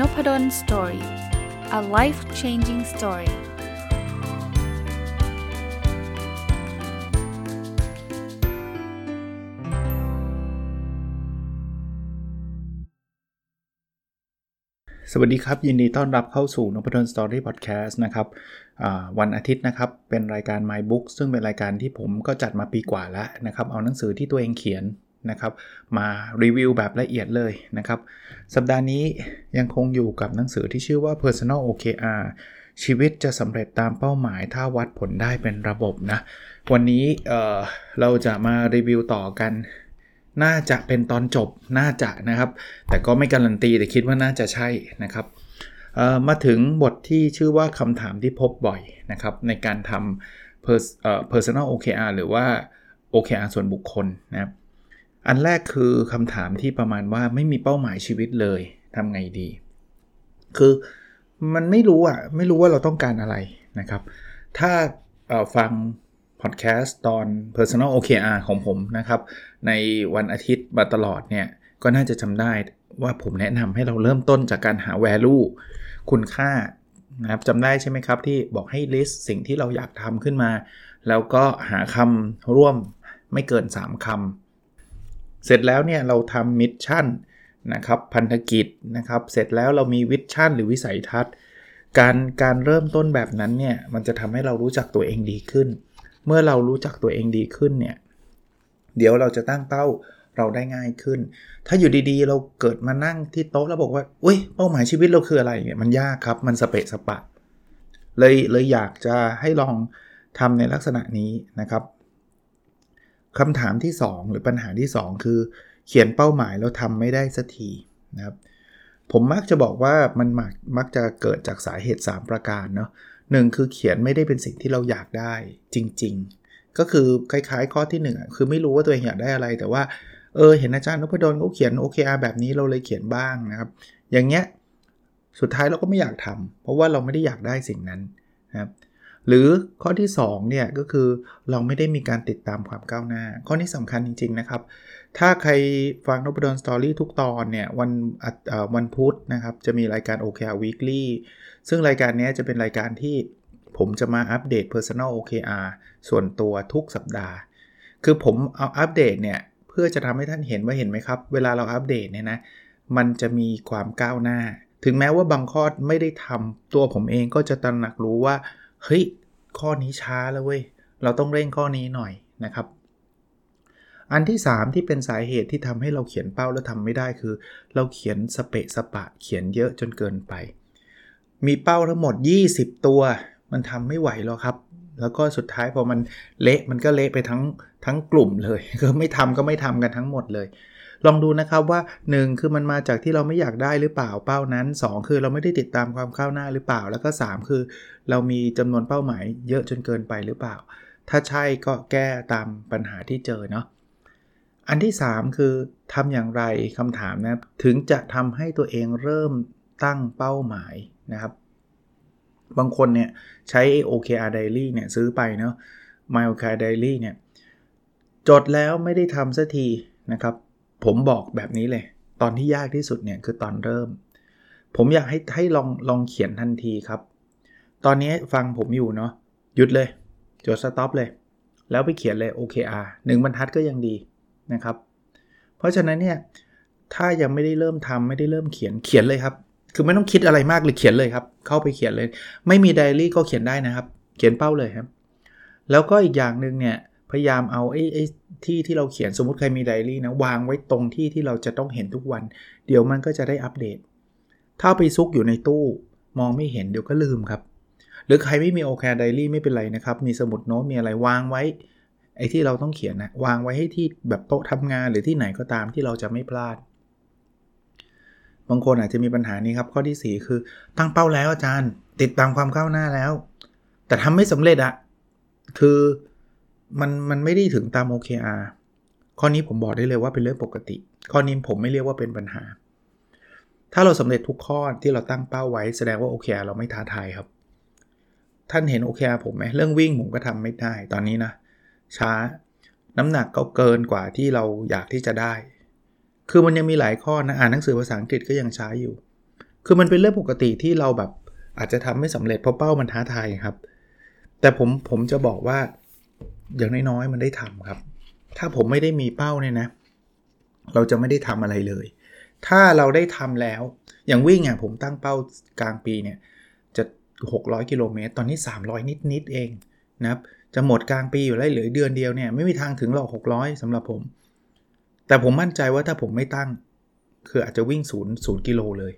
Nopadol Story a life changing story สวัสดีครับ ยินดีต้อนรับเข้าสู่นพดล Story Podcast นะครับวันอาทิตย์นะครับ เป็นรายการ My Book ซึ่งเป็นรายการที่ผมก็จัดมาปีกว่าแล้วนะครับ เอาหนังสือที่ตัวเองเขียน นะครับ มารีวิวแบบละเอียดเลยนะครับ สัปดาห์นี้ยังคงอยู่กับหนังสือที่ชื่อว่า Personal OKR ชีวิตจะสำเร็จตามเป้าหมายถ้าวัดผลได้เป็นระบบนะ วันนี้เเราจะมารีวิวต่อกัน น่าจะเป็นตอนจบน่าจะนะครับ แต่ก็ไม่การันตีแต่คิดว่าน่าจะใช่นะครับมาถึงบทที่ชื่อว่าคำถามที่พบบ่อยนะครับ ในการทำ personal OKR หรือว่า OKR ส่วนบุคคลนะครับ อันแรกคือคำถามที่ประมาณว่าไม่มีเป้าหมายชีวิตเลยทำไงดี คือมันไม่รู้อะไม่รู้ว่าเราต้องการอะไรนะครับ ถ้าฟังพอดแคสต์ตอน Personal OKR ของผมนะครับ ในวันอาทิตย์มาตลอดเนี่ย ก็น่าจะจำได้ว่าผมแนะนำให้เราเริ่มต้นจากการหา value คุณค่านะครับจำได้ใช่ไหมครับ ที่บอกให้ list สิ่งที่เราอยากทำขึ้นมา แล้วก็หาคำร่วมไม่เกิน 3คำ เสร็จแล้วเนี่ยเราทำ mission นะครับพันธกิจนะครับ เสร็จแล้วเรามี vision หรือวิสัยทัศน์ การการเริ่มต้นแบบนั้นเนี่ยมันจะทำให้เรารู้จักตัวเองดีขึ้น เมื่อเรารู้จักตัวเองดีขึ้นเนี่ยเดี๋ยวเราจะตั้งเป้าเราได้ง่ายขึ้น ถ้าอยู่ดีๆ เราเกิดมานั่งที่โต๊ะแล้วบอกว่าอุ้ยเป้าหมายชีวิตเราคืออะไรเนี่ยมันยากครับมันสเปะสปะ เลยเลยอยากจะให้ลองทำในลักษณะนี้นะครับ คำถามที่ 2 หรือปัญหาที่ 2 คือ เขียนเป้าหมายแล้วทำไม่ได้สักทีนะครับ ผมมักจะบอกว่ามันมักมักจะเกิดจากสาเหตุ 3 ประการเนาะหนึ่งคือเขียนไม่ได้เป็นสิ่งที่เราอยากได้จริง ๆ ก็คือคล้ายๆข้อที่1อะคือไม่รู้ว่าตัวเองอยากได้อะไรแต่ว่าเออเห็นอาจารย์นพดลเขาเขียน OKR แบบนี้เราเลยเขียนบ้างนะครับ อย่างเงี้ยสุดท้ายเราก็ไม่อยากทำเพราะว่าเราไม่ได้อยากได้สิ่งนั้นนะครับ หรือข้อที่2เนี่ยก็คือเราไม่ได้มีการติดตามความก้าวหน้า ข้อนี้สำคัญจริง ๆ นะครับ ถ้าใครฟังนบดอนสตอรี่ทุกตอนเนี่ยวันวันพุธนะครับ จะมีรายการ OKR Weekly ซึ่งรายการนี้จะเป็นรายการที่ผมจะมาอัปเดต Personal OKR ส่วนตัวทุกสัปดาห์ คือผมเอาอัปเดตเนี่ยเพื่อจะทำให้ท่านเห็นว่าเห็นไหมครับ เวลาเราอัปเดตเนี่ยนะมันจะมีความก้าวหน้า ถึงแม้ว่าบางข้อไม่ได้ทำตัวผมเองก็จะตระหนักรู้ว่า เฮ้ยข้อนี้ช้าแล้วเว้ยเราต้องเร่งข้อนี้หน่อยนะครับ อันที่ 3 ที่เป็นสาเหตุที่ทำให้เราเขียนเป้าแล้วทำไม่ได้คือ เราเขียนสเปะสปะเขียนเยอะจนเกินไป มีเป้าทั้งหมด 20 ตัว มันทำไม่ไหวหรอกครับ แล้วก็สุดท้ายพอมันเละมันก็เละไปทั้งทั้งกลุ่มเลยก็ไม่ทำก็ไม่ทำกันทั้งหมดเลย ลองดูนะครับว่า 1 คือมันมาจากที่เราไม่อยากได้หรือเปล่าเป้านั้น 2 คือเราไม่ได้ติดตามความก้าวหน้าหรือเปล่า แล้วก็ 3 คือ เรามีจำนวนเป้าหมายเยอะจนเกินไปหรือเปล่า ถ้าใช่ก็แก้ตามปัญหาที่เจอเนาะอันที่ 3 คือทำอย่างไรคำถามนะถึงจะทำให้ตัวเองเริ่มตั้งเป้าหมายนะครับ บางคนเนี่ยใช้ OKR Diary เนี่ยซื้อไปเนาะ My OKR Diary เนี่ยจดแล้วไม่ได้ทำสักทีนะครับ ผมบอกแบบนี้เลย ตอนที่ยากที่สุดเนี่ยคือตอนเริ่ม ผมอยากให้ให้ลองลองเขียนทันทีครับ ตอนนี้ฟังผมอยู่เนาะหยุดเลยจดสต็อปเลย แล้วไปเขียนเลย OKR หนึ่งบรรทัดก็ยังดีนะครับ เพราะฉะนั้นเนี่ยถ้ายังไม่ได้เริ่มทำไม่ได้เริ่มเขียนเขียนเลยครับ คือไม่ต้องคิดอะไรมากเลยเขียนเลยครับ เข้าไปเขียนเลย ไม่มีไดอารี่ก็เขียนได้นะครับ เขียนเป้าเลยครับ แล้วก็อีกอย่างหนึ่งเนี่ยพยายามเอาไอ้ไอ้ ที่ที่เราเขียนสมมติใครมีไดอารี่นะวางไว้ตรงที่ที่เราจะต้องเห็นทุกวัน เดี๋ยวมันก็จะได้อัปเดต ถ้าไปซุกอยู่ในตู้ มองไม่เห็นเดี๋ยวก็ลืมครับ หรือใครไม่มีโอเคไดอารี่ไม่เป็นไรนะครับ มีสมุดโน้ตมีอะไรวางไว้ไอ้ที่เราต้องเขียนนะวางไว้ให้ที่แบบโต๊ะทำงานหรือที่ไหนก็ตามที่เราจะไม่พลาด บางคนอาจจะมีปัญหานี้ครับ ข้อที่ 4 คือตั้งเป้าแล้วอาจารย์ ติดตามความก้าวหน้าแล้ว แต่ทำไม่สำเร็จอะคือ มันมันไม่ได้ถึงตาม OKR ข้อนี้ผมบอกได้เลยว่าเป็นเรื่องปกติ ข้อนี้ผมไม่เรียกว่าเป็นปัญหา ถ้าเราสำเร็จทุกข้อที่เราตั้งเป้าไว้แสดงว่า OKR เราไม่ท้าทายครับ ท่านเห็น OKR ผมไหมเรื่องวิ่งผมก็ทำไม่ได้ตอนนี้นะ ช้าน้ำหนักก็เกินกว่าที่เราอยากที่จะได้ คือมันยังมีหลายข้อนะ อ่านหนังสือภาษาอังกฤษก็ยังช้าอยู่ คือมันเป็นเรื่องปกติที่เราแบบอาจจะทำไม่สำเร็จเพราะเป้ามันท้าทายครับ แต่ผมผมจะบอกว่า อย่างน้อยๆมันได้ทำครับ ถ้าผมไม่ได้มีเป้าเนี่ยนะ เราจะไม่ได้ทำอะไรเลย ถ้าเราได้ทำแล้ว อย่างวิ่งอะผมตั้งเป้ากลางปีเนี่ยจะ 600 กิโลเมตร ตอนนี้ 300 นิดๆเองนะครับจะหมดกลางปีอยู่แล้วเหลือเดือนเดียวเนี่ยไม่มีทางถึงหรอก600สำหรับผม แต่ผมมั่นใจว่าถ้าผมไม่ตั้ง คืออาจจะวิ่ง0 0กิโลเลย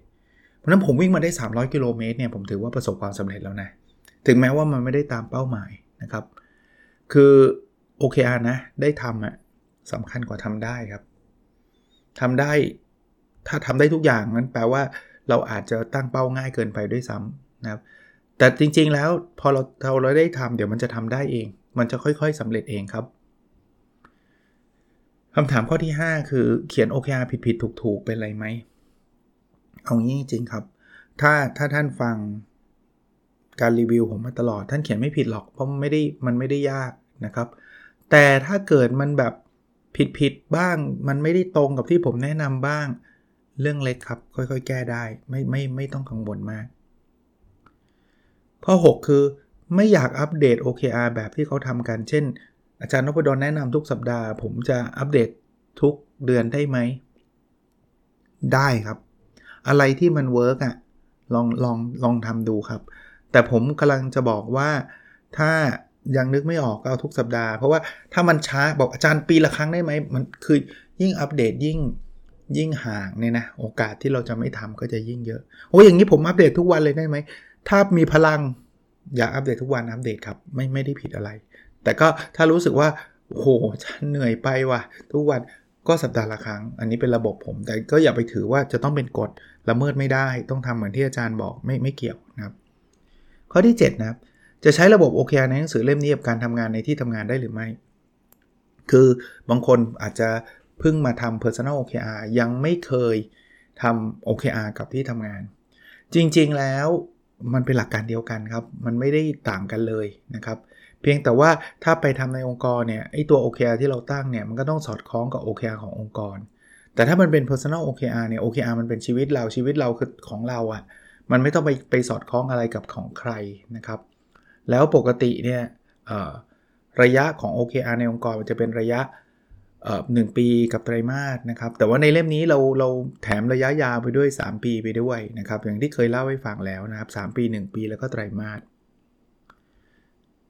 เพราะนั้นผมวิ่งมาได้ 300 กิโลเมตรเนี่ยผมถือว่าประสบความสำเร็จแล้วนะถึงแม้ว่ามันไม่ได้ตามเป้าหมายนะครับ คือ OKR นะ ได้ทำอะสำคัญกว่าทำได้ครับทำได้ถ้าทำได้ทุกอย่างนั้นแปลว่าเราอาจจะตั้งเป้าง่ายเกินไปด้วยซ้ำนะครับ แต่จริงๆแล้วพอเราเราเราได้ทำเดี๋ยวมันจะทำได้เอง มันจะค่อยๆสำเร็จเองครับคำถามข้อที่ 5 คือเขียน OKR ผิดๆถูกๆเป็นไรไหม เอางี้จริงครับ ถ้าถ้าท่านฟัง การรีวิวผมมาตลอด ท่านเขียนไม่ผิดหรอก เพราะไม่ได้มันไม่ได้ยากนะครับ แต่ถ้าเกิดมันแบบผิดผิดบ้าง มันไม่ได้ตรงกับที่ผมแนะนำบ้าง เรื่องเล็กครับ ค่อยๆ แก้ได้ ไม่ไม่ไม่ต้องกังวลมาก ข้อ 6 คือไม่อยากอัปเดต OKR แบบที่เขาทำกัน เช่น อาจารย์นพดลแนะนำทุกสัปดาห์ ผมจะอัปเดตทุกเดือนได้ไหม ได้ครับ อะไรที่มันเวิร์กอะลองลองลองทำดูครับ แต่ผมกำลังจะบอกว่าถ้ายังนึกไม่ออกก็เอาทุกสัปดาห์ เพราะว่าถ้ามันช้าบอกอาจารย์ปีละครั้งได้ไหมมันคือยิ่งอัปเดตยิ่งยิ่งห่างเนี่ยนะโอกาสที่เราจะไม่ทำก็จะยิ่งเยอะโอ้ยอย่างนี้ผมอัปเดตทุกวันเลยได้ไหมถ้ามีพลังอยากอัปเดตทุกวันอัปเดตครับไม่ไม่ได้ผิดอะไร แต่ก็ถ้ารู้สึกว่าโอ้โหฉันเหนื่อยไปว่ะ ทุกวันก็สัปดาห์ละครั้ง อันนี้เป็นระบบผม แต่ก็อย่าไปถือว่าจะต้องเป็นกฎละเมิดไม่ได้ ต้องทำเหมือนที่อาจารย์บอกไม่ไม่เกี่ยวนะครับ ข้อที่7นะครับจะใช้ระบบ OKR ในหนังสือเล่มนี้กับการทำงานในที่ทำงานได้หรือไม่ คือบางคนอาจจะเพิ่งมาทำ Personal OKR ยังไม่เคยทำ OKR กับที่ทำงาน จริงๆแล้วมันเป็นหลักการเดียวกันครับ มันไม่ได้ต่างกันเลยนะครับ เพียงแต่ว่าถ้าไปทำในองค์กรเนี่ยไอตัว OKR ที่เราตั้งเนี่ยมันก็ต้องสอดคล้องกับ OKR ขององค์กร แต่ถ้ามันเป็น Personal OKR เนี่ย OKR มันเป็นชีวิตเราชีวิตเราคือของเราอะ่ะ มันไม่ต้องไปไปสอดคล้องอะไรกับของใครนะครับ แล้วปกติเนี่ยระยะของ OKR ในองค์กรมันจะเป็นระยะหนึ่งปีกับไตรมาสนะครับ แต่ว่าในเล่มนี้เราเราแถมระยะยาวไปด้วย 3 ปีไปด้วยนะครับ อย่างที่เคยเล่าให้ฟังแล้วนะครับ3ปี 1 ปีแล้วก็ไตรมาส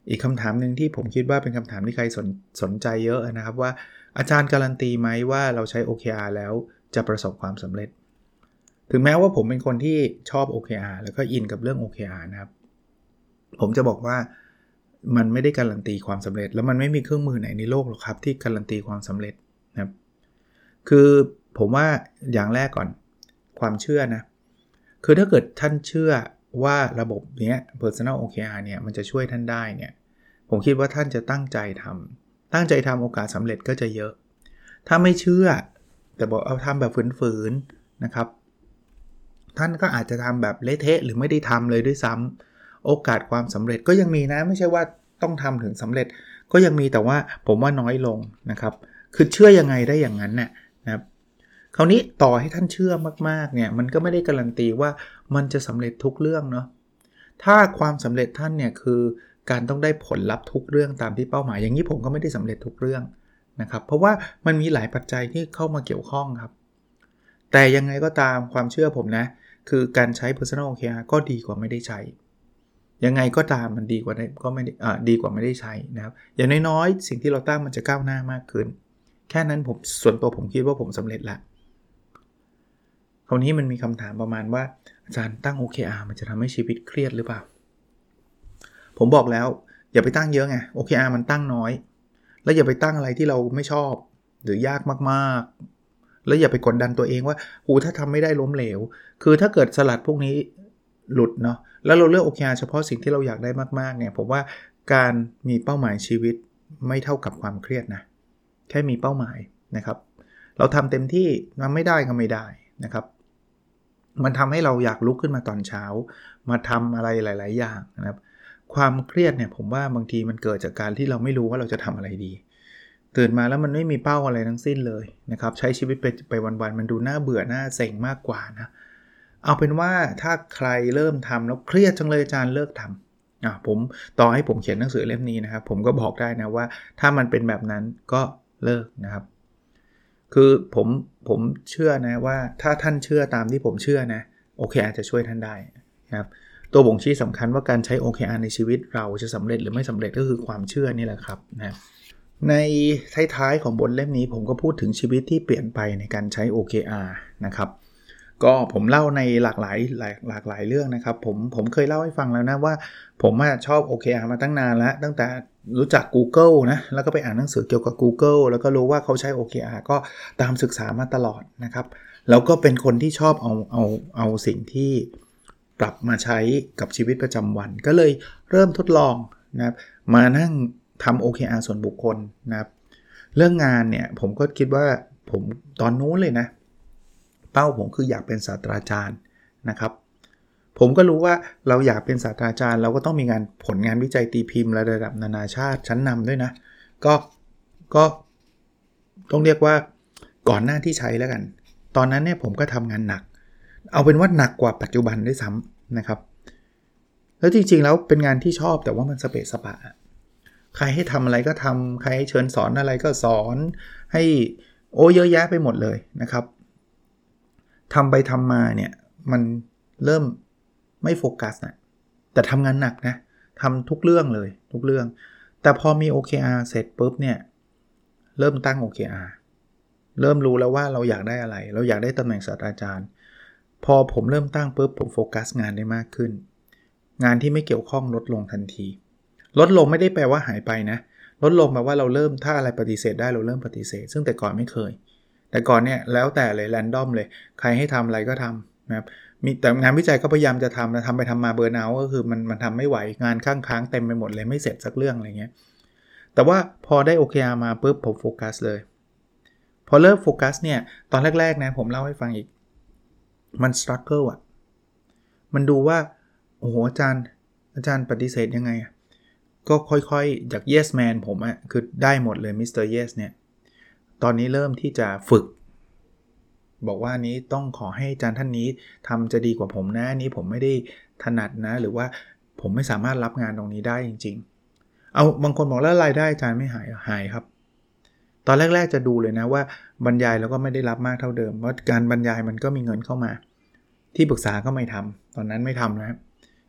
อีกคำถามหนึ่งที่ผมคิดว่าเป็นคำถามที่ใครสนสนใจเยอะนะครับว่าอาจารย์การันตีไหมว่าเราใช้ OKR แล้วจะประสบความสำเร็จ ถึงแม้ว่าผมเป็นคนที่ชอบ OKR แล้วก็อินกับเรื่อง OKR นะครับ ผมจะบอกว่ามันไม่ได้การันตีความสำเร็จ แล้วมันไม่มีเครื่องมือไหนในโลกหรอกครับ ที่การันตีความสำเร็จนะครับ คือผมว่าอย่างแรกก่อนความเชื่อนะ คือถ้าเกิดท่านเชื่อว่าระบบเนี้ personal OKR เนี่ยมันจะช่วยท่านได้เนี่ย ผมคิดว่าท่านจะตั้งใจทำตั้งใจทำโอกาสสาเร็จก็จะเยอะ ถ้าไม่เชื่อ แต่บอกเอาทำแบบฝืนๆนะครับ ท่านก็อาจจะทำแบบเละเทะหรือไม่ได้ทำเลยด้วยซ้ำโอกาสความสำเร็จก็ยังมีนะไม่ใช่ว่าต้องทำถึงสำเร็จ ก็ยังมีแต่ว่าผมว่าน้อยลงนะครับ คือเชื่อยังไงได้อย่างนั้นน่ยนะครับคราวนี้ต่อให้ท่านเชื่อมากๆเนี่ยมันก็ไม่ได้การันตีว่ามันจะสำเร็จทุกเรื่องเนาะถ้าความสำเร็จท่านเนี่ยคือการต้องได้ผลลัพธ์ทุกเรื่องตามที่เป้าหมาย อย่างนี้ผมก็ไม่ได้สำเร็จทุกเรื่องนะครับ เพราะว่ามันมีหลายปัจจัยที่เข้ามาเกี่ยวข้องครับ แต่ยังไงก็ตามความเชื่อผมนะ คือการใช้ personal OKR ก็ดีกว่าไม่ได้ใช้ ยังไงก็ตามมันดีกว่าได้ก็ไม่อ่าดีกว่าไม่ได้ใช้นะครับ อย่างน้อยๆ สิ่งที่เราตั้งมันจะก้าวหน้ามากขึ้น แค่นั้นผมส่วนตัวผมคิดว่าผมสำเร็จละคราวนี้มันมีคำถามประมาณว่าอาจารย์ตั้ง OKR มันจะทำให้ชีวิตเครียดหรือเปล่า ผมบอกแล้วอย่าไปตั้งเยอะไง OKR มันตั้งน้อย แล้วอย่าไปตั้งอะไรที่เราไม่ชอบ หรือยากมากๆ แล้วอย่าไปกดดันตัวเองว่าหูถ้าทำไม่ได้ล้มเหลว คือถ้าเกิดสลัดพวกนี้หลุดเนาะแล้วเราเลือก OKR เฉพาะสิ่งที่เราอยากได้มากๆเนี่ยผมว่าการมีเป้าหมายชีวิตไม่เท่ากับความเครียดนะแค่มีเป้าหมายนะครับ เราทำเต็มที่ทำไม่ได้ก็ไม่ได้นะครับ มันทำให้เราอยากลุกขึ้นมาตอนเช้า มาทำอะไรหลาย ๆ อย่างนะครับ ความเครียดเนี่ยผมว่าบางทีมันเกิดจากการที่เราไม่รู้ว่าเราจะทำอะไรดี ตื่นมาแล้วมันไม่มีเป้าอะไรทั้งสิ้นเลยนะครับ ใช้ชีวิตไปไปวันๆมันดูน่าเบื่อหน้าเซ็งมากกว่านะ เอาเป็นว่าถ้าใครเริ่มทำแล้วเครียดจังเลยอาจารย์เลิกทำอะผมต่อให้ผมเขียนหนังสือเล่มนี้นะครับ ผมก็บอกได้นะว่า ถ้ามันเป็นแบบนั้นก็เลิกนะครับ คือผมผมเชื่อนะว่าถ้าท่านเชื่อตามที่ผมเชื่อนะโอเคอาจจะช่วยท่านได้นะครับตัวบ่งชี้สำคัญว่าการใช้ OKR ในชีวิตเราจะสำเร็จหรือไม่สำเร็จก็คือความเชื่อนี่แหละครับนะ ในท้ายๆของบทเล่มนี้ผมก็พูดถึงชีวิตที่เปลี่ยนไปในการใช้ OKR นะครับก็ผมเล่าในหลากหลายหลากหลากหลายเรื่องนะครับผมผมเคยเล่าให้ฟังแล้วนะว่า ผมชอบ OKR มาตั้งนานแล้ว ตั้งแต่รู้จัก Google นะแล้วก็ไปอ่านหนังสือเกี่ยวกับ Google แล้วก็รู้ว่าเขาใช้ OKR ก็ตามศึกษามาตลอดนะครับ แล้วก็เป็นคนที่ชอบเอาเอาเอาสิ่งที่ปรับมาใช้กับชีวิตประจำวัน ก็เลยเริ่มทดลองนะครับมานั่ง ทำ OKR ส่วนบุคคลนะครับเรื่องงานเนี่ยผมก็คิดว่าผมตอนนู้นเลยนะ เป้าผมคืออยากเป็นศาสตราจารย์นะครับ ผมก็รู้ว่าเราอยากเป็นศาสตราจารย์ เราก็ต้องมีงานผลงานวิจัยตีพิมพ์ระดับนานาชาติชั้นนำด้วยนะ ก็ก็ต้องเรียกว่าก่อนหน้าที่ใช้แล้วกัน ตอนนั้นเนี่ยผมก็ทำงานหนัก เอาเป็นว่าหนักกว่าปัจจุบันด้วยซ้ำนะครับ แล้วจริงๆแล้วเป็นงานที่ชอบแต่ว่ามันสเปซสปะ ใครให้ทำอะไรก็ทำใครให้เชิญสอนอะไรก็สอน ให้โอ้เยอะแยะไปหมดเลยนะครับทำไปทำมาเนี่ยมันเริ่มไม่โฟกัสนะแต่ทำงานหนักนะทำทุกเรื่องเลยทุกเรื่อง แต่พอมี OKR เสร็จปุ๊บเนี่ยเริ่มตั้ง OKR เริ่มรู้แล้วว่าเราอยากได้อะไร เราอยากได้ตำแหน่งศาสตราจารย์ พอผมเริ่มตั้งปุ๊บผมโฟกัสงานได้มากขึ้น งานที่ไม่เกี่ยวข้องลดลงทันที ลดลงไม่ได้แปลว่าหายไปนะ ลดลงแปลว่าเราเริ่มถ้าอะไรปฏิเสธได้เราเริ่มปฏิเสธ ซึ่งแต่ก่อนไม่เคย แต่ก่อนเนี่ยแล้วแต่เลยแรนดอมเลย ใครให้ทำอะไรก็ทำนะครับมีแต่งานวิจัยก็พยายามจะทำนะทำไปทำมาเบอร์นเอาก็คือมันมันทำไม่ไหวงานข้างค้างเต็มไปหมดเลยไม่เสร็จสักเรื่องอะไรเงี้ยแต่ว่าพอได้ OKR มาปุ๊บผมโฟกัสเลย พอเริ่มโฟกัสเนี่ยตอนแรกๆนะผมเล่าให้ฟังอีก มัน struggle อะมันดูว่าโอ้โหอาจารย์อาจารย์ปฏิเสธยังไงอะ ก็ค่อยๆ จาก yes man ผมอะคือได้หมดเลยมิสเตอร์ yes เนี่ย ตอนนี้เริ่มที่จะฝึก บอกว่านี้ต้องขอให้อาจารย์ท่านนี้ทำจะดีกว่าผมนะนี้ผมไม่ได้ถนัดนะ หรือว่าผมไม่สามารถรับงานตรงนี้ได้จริง ๆ เอาบางคนบอกแล้วรายได้อาจารย์ไม่หายหายครับ ตอนแรก ๆ จะดูเลยนะว่าบรรยายแล้วก็ไม่ได้รับมากเท่าเดิมเพราะการบรรยายมันก็มีเงินเข้ามา ที่ปรึกษาก็ไม่ทำตอนนั้นไม่ทำนะครับ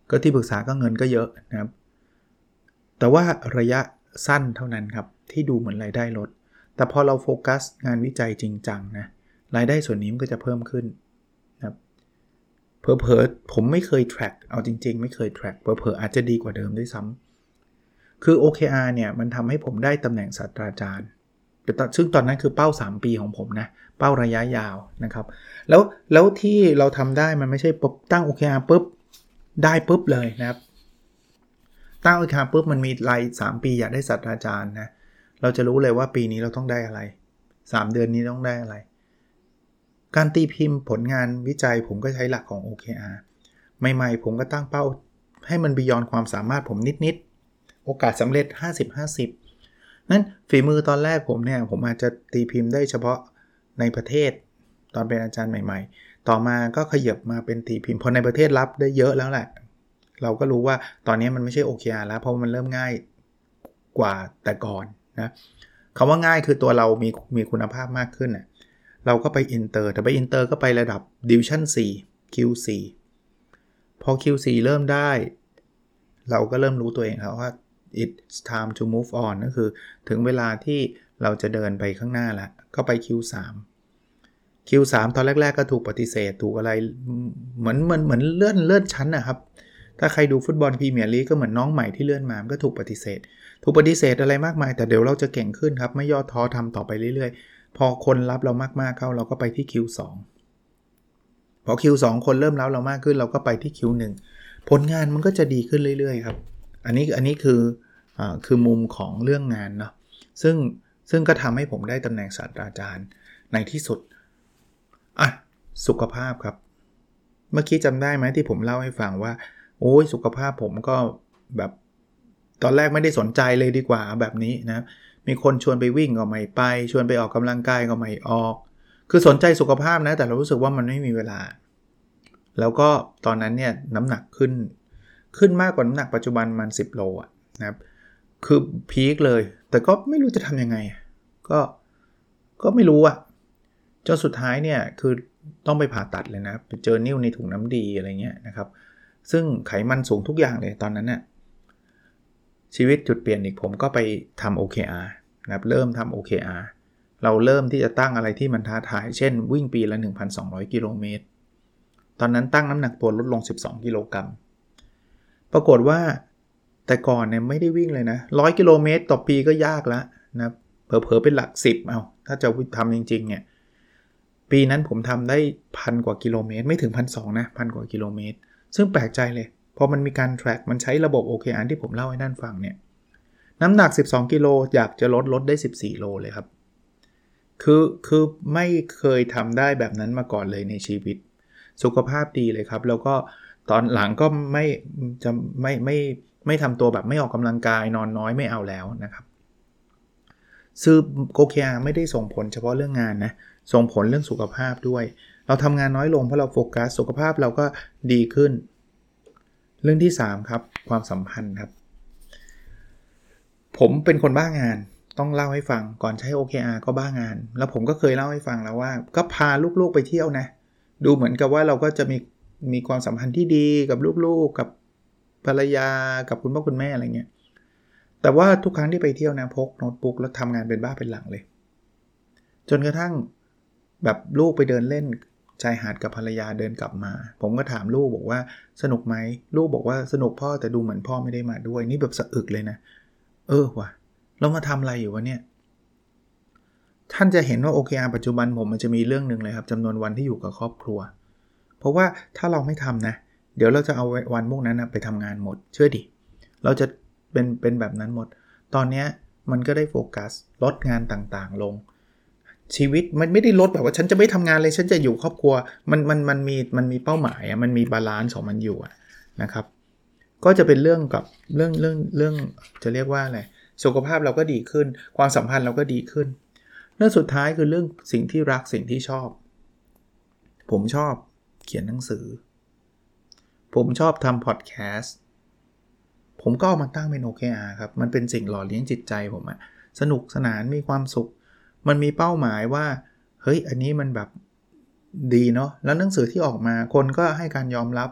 ก็ที่ปรึกษาก็เงินก็เยอะนะครับ แต่ว่าระยะสั้นเท่านั้นครับ ที่ดูเหมือนรายได้ลด แต่พอเราโฟกัสงานวิจัยจริงจังนะรายได้ส่วนนี้มันก็จะเพิ่มขึ้นนะครับเพอเพอผมไม่เคย track เอาจริง ๆ ไม่เคย track เพอเพออาจจะดีกว่าเดิมด้วยซ้ำคือ OKR เนี่ยมันทำให้ผมได้ตำแหน่งศาสตราจารย์ซึ่งตอนนั้นคือเป้า 3 ปีของผมนะ เป้าระยะยาวนะครับ แล้วแล้วที่เราทำได้มันไม่ใช่ปุ๊บตั้ง OKR ปุ๊บได้ปุ๊บเลยนะครับ ตั้ง OKR ปุ๊บมันมีราย3ปีอยากได้ศาสตราจารย์นะเราจะรู้เลยว่าปีนี้เราต้องได้อะไร 3 เดือนนี้ต้องได้อะไร การตีพิมพ์ผลงานวิจัยผมก็ใช้หลักของ OKR ใหม่ๆ ผมก็ตั้งเป้าให้มันบียอนความสามารถผมนิดๆ โอกาสสำเร็จ 50-50 นั้นฝีมือตอนแรกผมเนี่ย ผมอาจจะตีพิมพ์ได้เฉพาะในประเทศตอนเป็นอาจารย์ใหม่ ๆ ต่อมาก็ขยับมาเป็นตีพิมพ์พอในประเทศรับได้เยอะแล้วแหละ เราก็รู้ว่าตอนนี้มันไม่ใช่ OKR แล้ว เพราะมันเริ่มง่ายกว่าแต่ก่อนนะคำว่าง่ายคือตัวเรามีมีคุณภาพมากขึ้นนะเราก็ไปอินเตอร์แต่ไปอินเตอร์ก็ไประดับ Division 4 Q4 พอ Q4 เริ่มได้ เราก็เริ่มรู้ตัวเองครับว่า it's time to move on ก็คือถึงเวลาที่เราจะเดินไปข้างหน้าแล้วก็ไป Q3 Q3 ตอนแรก ๆ ก็ถูกปฏิเสธถูกอะไรเหมือนเหมือนเหมือนเลื่อนเลื่อนชั้นนะครับ ถ้าใครดูฟุตบอลพรีเมียร์ลีกก็เหมือนน้องใหม่ที่เลื่อนมามก็ถูกปฏิเสธ ถูกปฏิเสธอะไรมากมาย แต่เดี๋ยวเราจะเก่งขึ้นครับ ไม่ย่อท้อทำต่อไปเรื่อยๆ พอคนรับเรามากๆเข้าเราก็ไปที่ Q2 พอ Q2 คนเริ่มรับเรามากขึ้นเราก็ไปที่ Q1 ผลงานมันก็จะดีขึ้นเรื่อยๆครับ อันนี้อันนี้คืออคือมุมของเรื่องงานเนาะ ซึ่งซึ่งก็ทำให้ผมได้ตำแหน่งศาสตราจารย์ในที่สุด อะ สุขภาพครับ เมื่อกี้จำได้ไหมที่ผมเล่าให้ฟังว่า โอ้ยสุขภาพผมก็แบบตอนแรกไม่ได้สนใจเลยดีกว่าแบบนี้นะมีคนชวนไปวิ่งก็ไม่ไป ชวนไปออกกำลังกายก็ไม่ออก คือสนใจสุขภาพนะแต่เรารู้สึกว่ามันไม่มีเวลา แล้วก็ตอนนั้นเนี่ยน้ำหนักขึ้น ขึ้นมากกว่าน้ำหนักปัจจุบันมัน 10 โลอะนะครับคือพีคเลย แต่ก็ไม่รู้จะทำยังไง ก็ก็ไม่รู้อะจนสุดท้ายเนี่ยคือต้องไปผ่าตัดเลยนะไปเจอนิ้วในถุงน้ำดีอะไรเงี้ยนะครับ ซึ่งไขมันสูงทุกอย่างเลยตอนนั้นน่ยชีวิตจุดเปลี่ยนอีกผมก็ไปทำ OKR นะครับเริ่มทำ OKR เราเริ่มที่จะตั้งอะไรที่มันท้าทาย เช่น วิ่งปีละ 1,200 กิโลเมตร ตอนนั้นตั้งน้ำหนักตัวลดลง 12 กิโลกรัม ปรากฏว่าแต่ก่อนเนี่ยไม่ได้วิ่งเลยนะ100กิโลเมตรต่อปีก็ยากแล้วนะเผลอๆเป็นหลัก 10 เอาถ้าจะทำจริงๆเนี่ยปีนั้นผมทำได้พันกว่ากิโลเมตร ไม่ถึงพันสนะพันกว่ากิโลเมตร ซึ่งแปลกใจเลยพอมันมีการ track มันใช้ระบบ OKR ที่ผมเล่าให้ท่านฟังเนี่ยน้ำหนัก 12 กิโลอยากจะลดลดได้ 14 โลเลยครับ คือคือไม่เคยทำได้แบบนั้นมาก่อนเลยในชีวิต สุขภาพดีเลยครับ แล้วก็ตอนหลังก็ไม่จะไม่ไม่ไม่ทำตัวแบบไม่ออกกำลังกายนอนน้อยไม่เอาแล้วนะครับซื้อโกเคียไม่ได้ส่งผลเฉพาะเรื่องงานนะ ส่งผลเรื่องสุขภาพด้วย เราทำงานน้อยลงเพราะเราโฟกัสสุขภาพเราก็ดีขึ้น เรื่องที่ 3 ครับ ความสัมพันธ์ครับ ผมเป็นคนบ้างานต้องเล่าให้ฟังก่อนใช้ OKR ก็บ้างาน แล้วผมก็เคยเล่าให้ฟังแล้วว่า ก็พาลูกๆไปเที่ยวนะ ดูเหมือนกับว่าเราก็จะมีมีความสัมพันธ์ที่ดีกับลูกๆกับภรรยากับคุณพ่อคุณแม่อะไรเงี้ยแต่ว่าทุกครั้งที่ไปเที่ยวนะพกโน้ตบุ๊กแล้วทำงานเป็นบ้าเป็นหลังเลย จนกระทั่งแบบลูกไปเดินเล่น ชายหาดกับภรรยาเดินกลับมา ผมก็ถามลูกบอกว่าสนุกไหมลูกบอกว่าสนุกพ่อแต่ดูเหมือนพ่อไม่ได้มาด้วย นี่แบบสะอึกเลยนะ เออว่ะเรามาทำอะไรอยู่วะเนี่ย ท่านจะเห็นว่า OKR ปัจจุบันผมมันจะมีเรื่องหนึ่งเลยครับจำนวนวันที่อยู่กับครอบครัว เพราะว่าถ้าเราไม่ทำนะ เดี๋ยวเราจะเอาวันพวกนั้นนะไปทำงานหมด เชื่อดิเราจะเป็นเป็นแบบนั้นหมด ตอนนี้มันก็ได้โฟกัสลดงานต่างๆ ลง ชีวิตมันไม่ได้ลดแบบว่าฉันจะไม่ทำงานเลยฉันจะอยู่ครอบครัว มันมันมันมีมันมีเป้าหมายอะมันมี balance ของมันอยู่นะครับ ก็จะเป็นเรื่องกับเรื่องเรื่องเรื่องจะเรียกว่าอะไรสุขภาพเราก็ดีขึ้น ความสัมพันธ์เราก็ดีขึ้น เรื่องสุดท้ายคือเรื่องสิ่งที่รักสิ่งที่ชอบ ผมชอบเขียนหนังสือ ผมชอบทำพอดแคสต์ผมก็เอามาตั้งเป็น OKR ครับ มันเป็นสิ่งหล่อเลี้ยงจิตใจผมอะสนุกสนานมีความสุข มันมีเป้าหมายว่า เฮ้ย อันนี้มันแบบดีเนาะ แล้วหนังสือที่ออกมาคนก็ให้การยอมรับ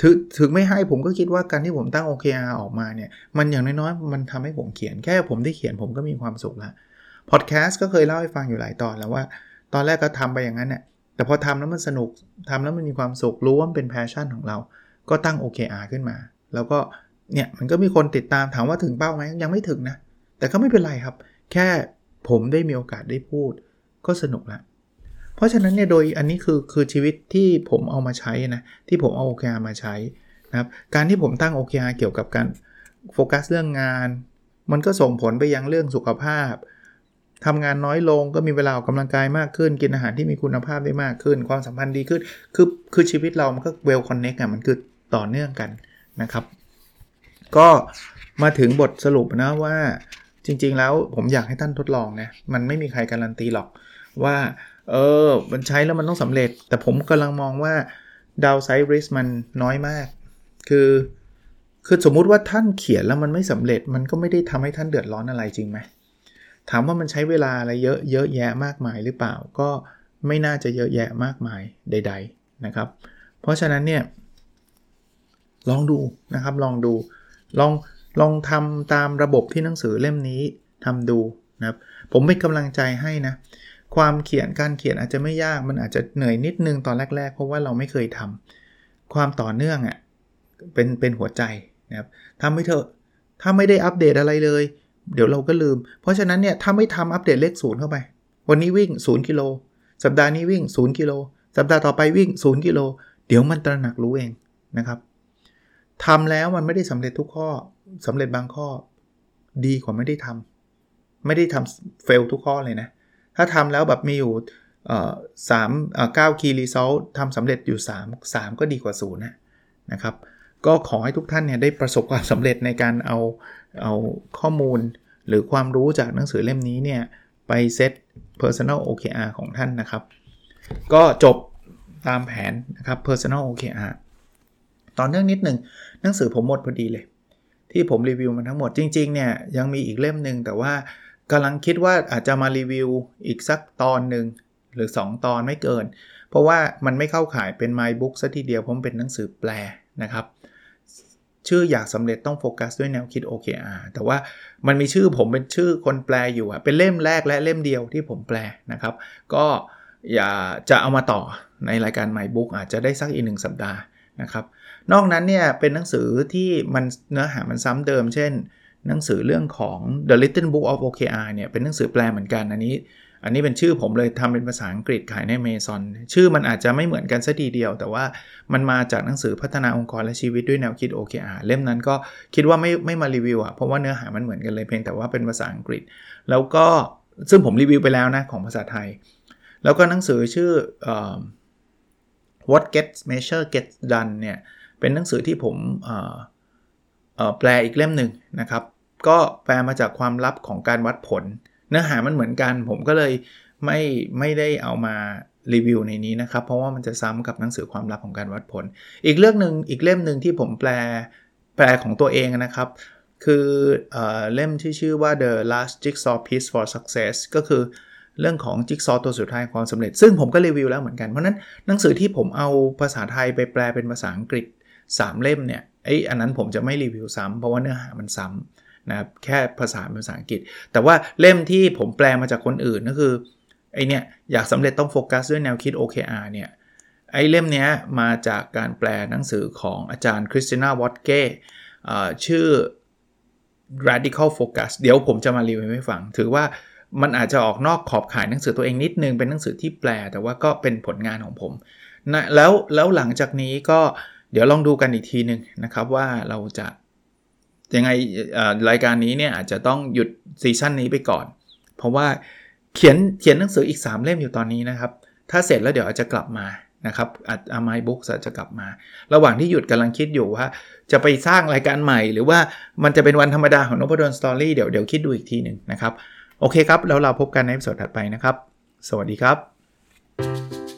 ถึงถึงไม่ให้ผมก็คิดว่าการที่ผมตั้ง OKR ออกมาเนี่ย มันอย่างน้อยๆ มันทำให้ผมเขียน แค่ผมได้เขียนผมก็มีความสุขล้วพอดแคสต์ก็เคยเล่าให้ฟังอยู่หลายตอนแล้วว่า ตอนแรกก็ทำไปอย่างนั้นเนี่ยแต่พอทำแล้วมันสนุกทำแล้วมันมีความสุข รู้ว่ามันเป็นแพชชั่นของเรา ก็ตั้ง OKR ขึ้นมา แล้วก็เนี่ยมันก็มีคนติดตามถามว่าถึงเป้าไหมยังไม่ถึงนะ แต่ก็ไม่เป็นไรครับ แค่ ผมได้มีโอกาสได้พูด ก็สนุกล้วเพราะฉะนั้นเนี่ยโดยอันนี้คือคือชีวิตที่ผมเอามาใช้นะที่ผมเอา OKR มาใช้นะครับการที่ผมตั้ง OKR เกี่ยวกับการโฟกัสเรื่องงาน มันก็ส่งผลไปยังเรื่องสุขภาพทำงานน้อยลงก็มีเวลาออกกำลังกายมากขึ้น กินอาหารที่มีคุณภาพได้มากขึ้น ความสัมพันธ์ดีขึ้น คือคือชีวิตเรามันก็เวลคอนเน็กอะมันคือต่อเนื่องกันนะครับ ก็มาถึงบทสรุปนะว่า จริงๆแล้วผมอยากให้ท่านทดลองนะมันไม่มีใครการันตีหรอกว่า เออ มันใช้แล้วมันต้องสำเร็จ แต่ผมกำลังมองว่าดาวไซริสมันน้อยมาก คือ คือสมมุติว่าท่านเขียนแล้วมันไม่สำเร็จ มันก็ไม่ได้ทำให้ท่านเดือดร้อนอะไรจริงไหม ถามว่ามันใช้เวลาอะไรเยอะเยอะแยะมากมายหรือเปล่า ก็ไม่น่าจะเยอะแยะมากมายใด ๆนะครับ เพราะฉะนั้นเนี่ย ลองดูนะครับ ลองดู ลอง ลองทำตามระบบที่หนังสือเล่มนี้ทำดูนะครับผมเป็นกำลังใจให้นะ ความเขียนการเขียนอาจจะไม่ยากมันอาจจะเหนื่อยนิดนึงตอนแรก ๆ เพราะว่าเราไม่เคยทำความต่อเนื่องอะ่ะเป็นเป็นหัวใจนะครับทำไม่เถอะถ้าไม่ได้อัปเดตอะไรเลย เดี๋ยวเราก็ลืม เพราะฉะนั้นเนี่ยถ้าไม่ทำอัปเดตเลขศูนย์เข้าไป วันนี้วิ่ง 0กิโลสัปดาห์นี้วิ่ง 0กิโลสัปดาห์ต่อไปวิ่ง 0กิโลเดี๋ยวมันตระหนักรู้เองนะครับทำแล้วมันไม่ได้สำเร็จทุกข้อ สำเร็จบางข้อดีกว่าไม่ได้ทำไม่ได้ทำเฟลทุกข้อเลยนะ ถ้าทำแล้วแบบมีอยู่สามเก้าคีรีซอลทำสำเร็จอยู่ 3 3 ก็ดีกว่าศูนย์นะครับ ก็ขอให้ทุกท่านเนี่ยได้ประสบความสำเร็จในการเอาเอาข้อมูลหรือความรู้จากหนังสือเล่มนี้เนี่ย ไปเซต Personal OKR ของท่านนะครับ ก็จบตามแผนนะครับ personal OKR ตอนเนื่องนิดหนึ่งหนังสือผมหมดพอดีเลย ที่ผมรีวิวมันทั้งหมดจริงๆเนี่ยยังมีอีกเล่มหนึ่งแต่ว่ากำลังคิดว่าอาจจะมารีวิวอีกสักตอนหนึ่งหรือ 2 ตอนไม่เกิน เพราะว่ามันไม่เข้าขายเป็น My Book ซะทีเดียวเพราะมันเป็นหนังสือแปลนะครับ ชื่ออยากสำเร็จต้องโฟกัสด้วยแนวคิด OKR แต่ว่ามันมีชื่อผมเป็นชื่อคนแปลอยู่อะเป็นเล่มแรกและเล่มเดียวที่ผมแปลนะครับ ก็อย่าจะเอามาต่อในรายการ My Book อาจจะได้สักอีกหนึ่งสัปดาห์นะครับ นอกนั้นเนี่ยเป็นหนังสือที่มันเนื้อหามันซ้ำเดิม เช่น หนังสือเรื่องของ The Little Book of OKR เนี่ยเป็นหนังสือแปลเหมือนกัน อันนี้ อันนี้เป็นชื่อผมเลยทำเป็นภาษาอังกฤษขายใน Amazon ชื่อมันอาจจะไม่เหมือนกันซะทีเดียว แต่ว่ามันมาจากหนังสือพัฒนาองค์กรและชีวิตด้วยแนวคิด OKR เล่มนั้นก็คิดว่าไม่ไม่มารีวิวอะเพราะว่าเนื้อหามันเหมือนกันเลยเพียงแต่ว่าเป็นภาษาอังกฤษ แล้วก็ซึ่งผมรีวิวไปแล้วนะของภาษาไทย แล้วก็หนังสือชื่อ What Gets Measure Gets Done เนี่ย เป็นหนังสือที่ผมแปลอีกเล่มหนึ่งนะครับ ก็แปลมาจากความลับของการวัดผล เนื้อหามันเหมือนกัน ผมก็เลยไม่ไม่ได้เอามารีวิวในนี้นะครับ เพราะว่ามันจะซ้ำกับหนังสือความลับของการวัดผล อีกเรื่องหนึ่งอีกเล่มหนึ่งที่ผมแปลแปลของตัวเองนะครับ คือเอเล่มที่ชื่อว่า The Last Jigsaw Piece for Success ก็คือเรื่องของจิ๊กซอตัวสุดท้ายความสำเร็จ ซึ่งผมก็รีวิวแล้วเหมือนกัน เพราะนั้นหนังสือที่ผมเอาภาษาไทยไปแปลเป็นภาษาอังกฤษ 3 เล่มเนี่ยไอ้อันนั้นผมจะไม่รีวิวซ้ำเพราะว่าเนื้อหามันซ้ำนะครับแค่ภาษาเป็นภาษาอังกฤษ แต่ว่าเล่มที่ผมแปลมาจากคนอื่นก็คือไอเนี่ยอยากสำเร็จต้องโฟกัสด้วยแนวคิด OKR เนี่ยไอเล่มนี้มาจากการแปลหนังสือของอาจารย์ Christina Wodtke ชื่อ radical focus เดี๋ยวผมจะมารีวิวให้ฟัง ถือว่ามันอาจจะออกนอกขอบข่ายหนังสือตัวเองนิดนึงเป็นหนังสือที่แปล แต่ว่าก็เป็นผลงานของผมนะแล้วแล้วหลังจากนี้ก็ เดี๋ยวลองดูกันอีกทีหนึ่งนะครับว่าเราจะยังไงรายการนี้เนี่ยอาจจะต้องหยุดซีซั่นนี้ไปก่อน เพราะว่าเขียนเขียนหนังสืออีก 3 เล่มอยู่ตอนนี้นะครับ ถ้าเสร็จแล้วเดี๋ยวอาจจะกลับมานะครับอาไมบุ๊กจะกลับมา ระหว่างที่หยุดกำลังคิดอยู่ว่า จะไปสร้างรายการใหม่ หรือว่ามันจะเป็นวันธรรมดาของนพดลสตอรี่เดี๋ยวเดี๋ยวคิดดูอีกทีหนึ่งนะครับ โอเคครับ แล้วเราพบกันในสดถัดไปนะครับ สวัสดีครับ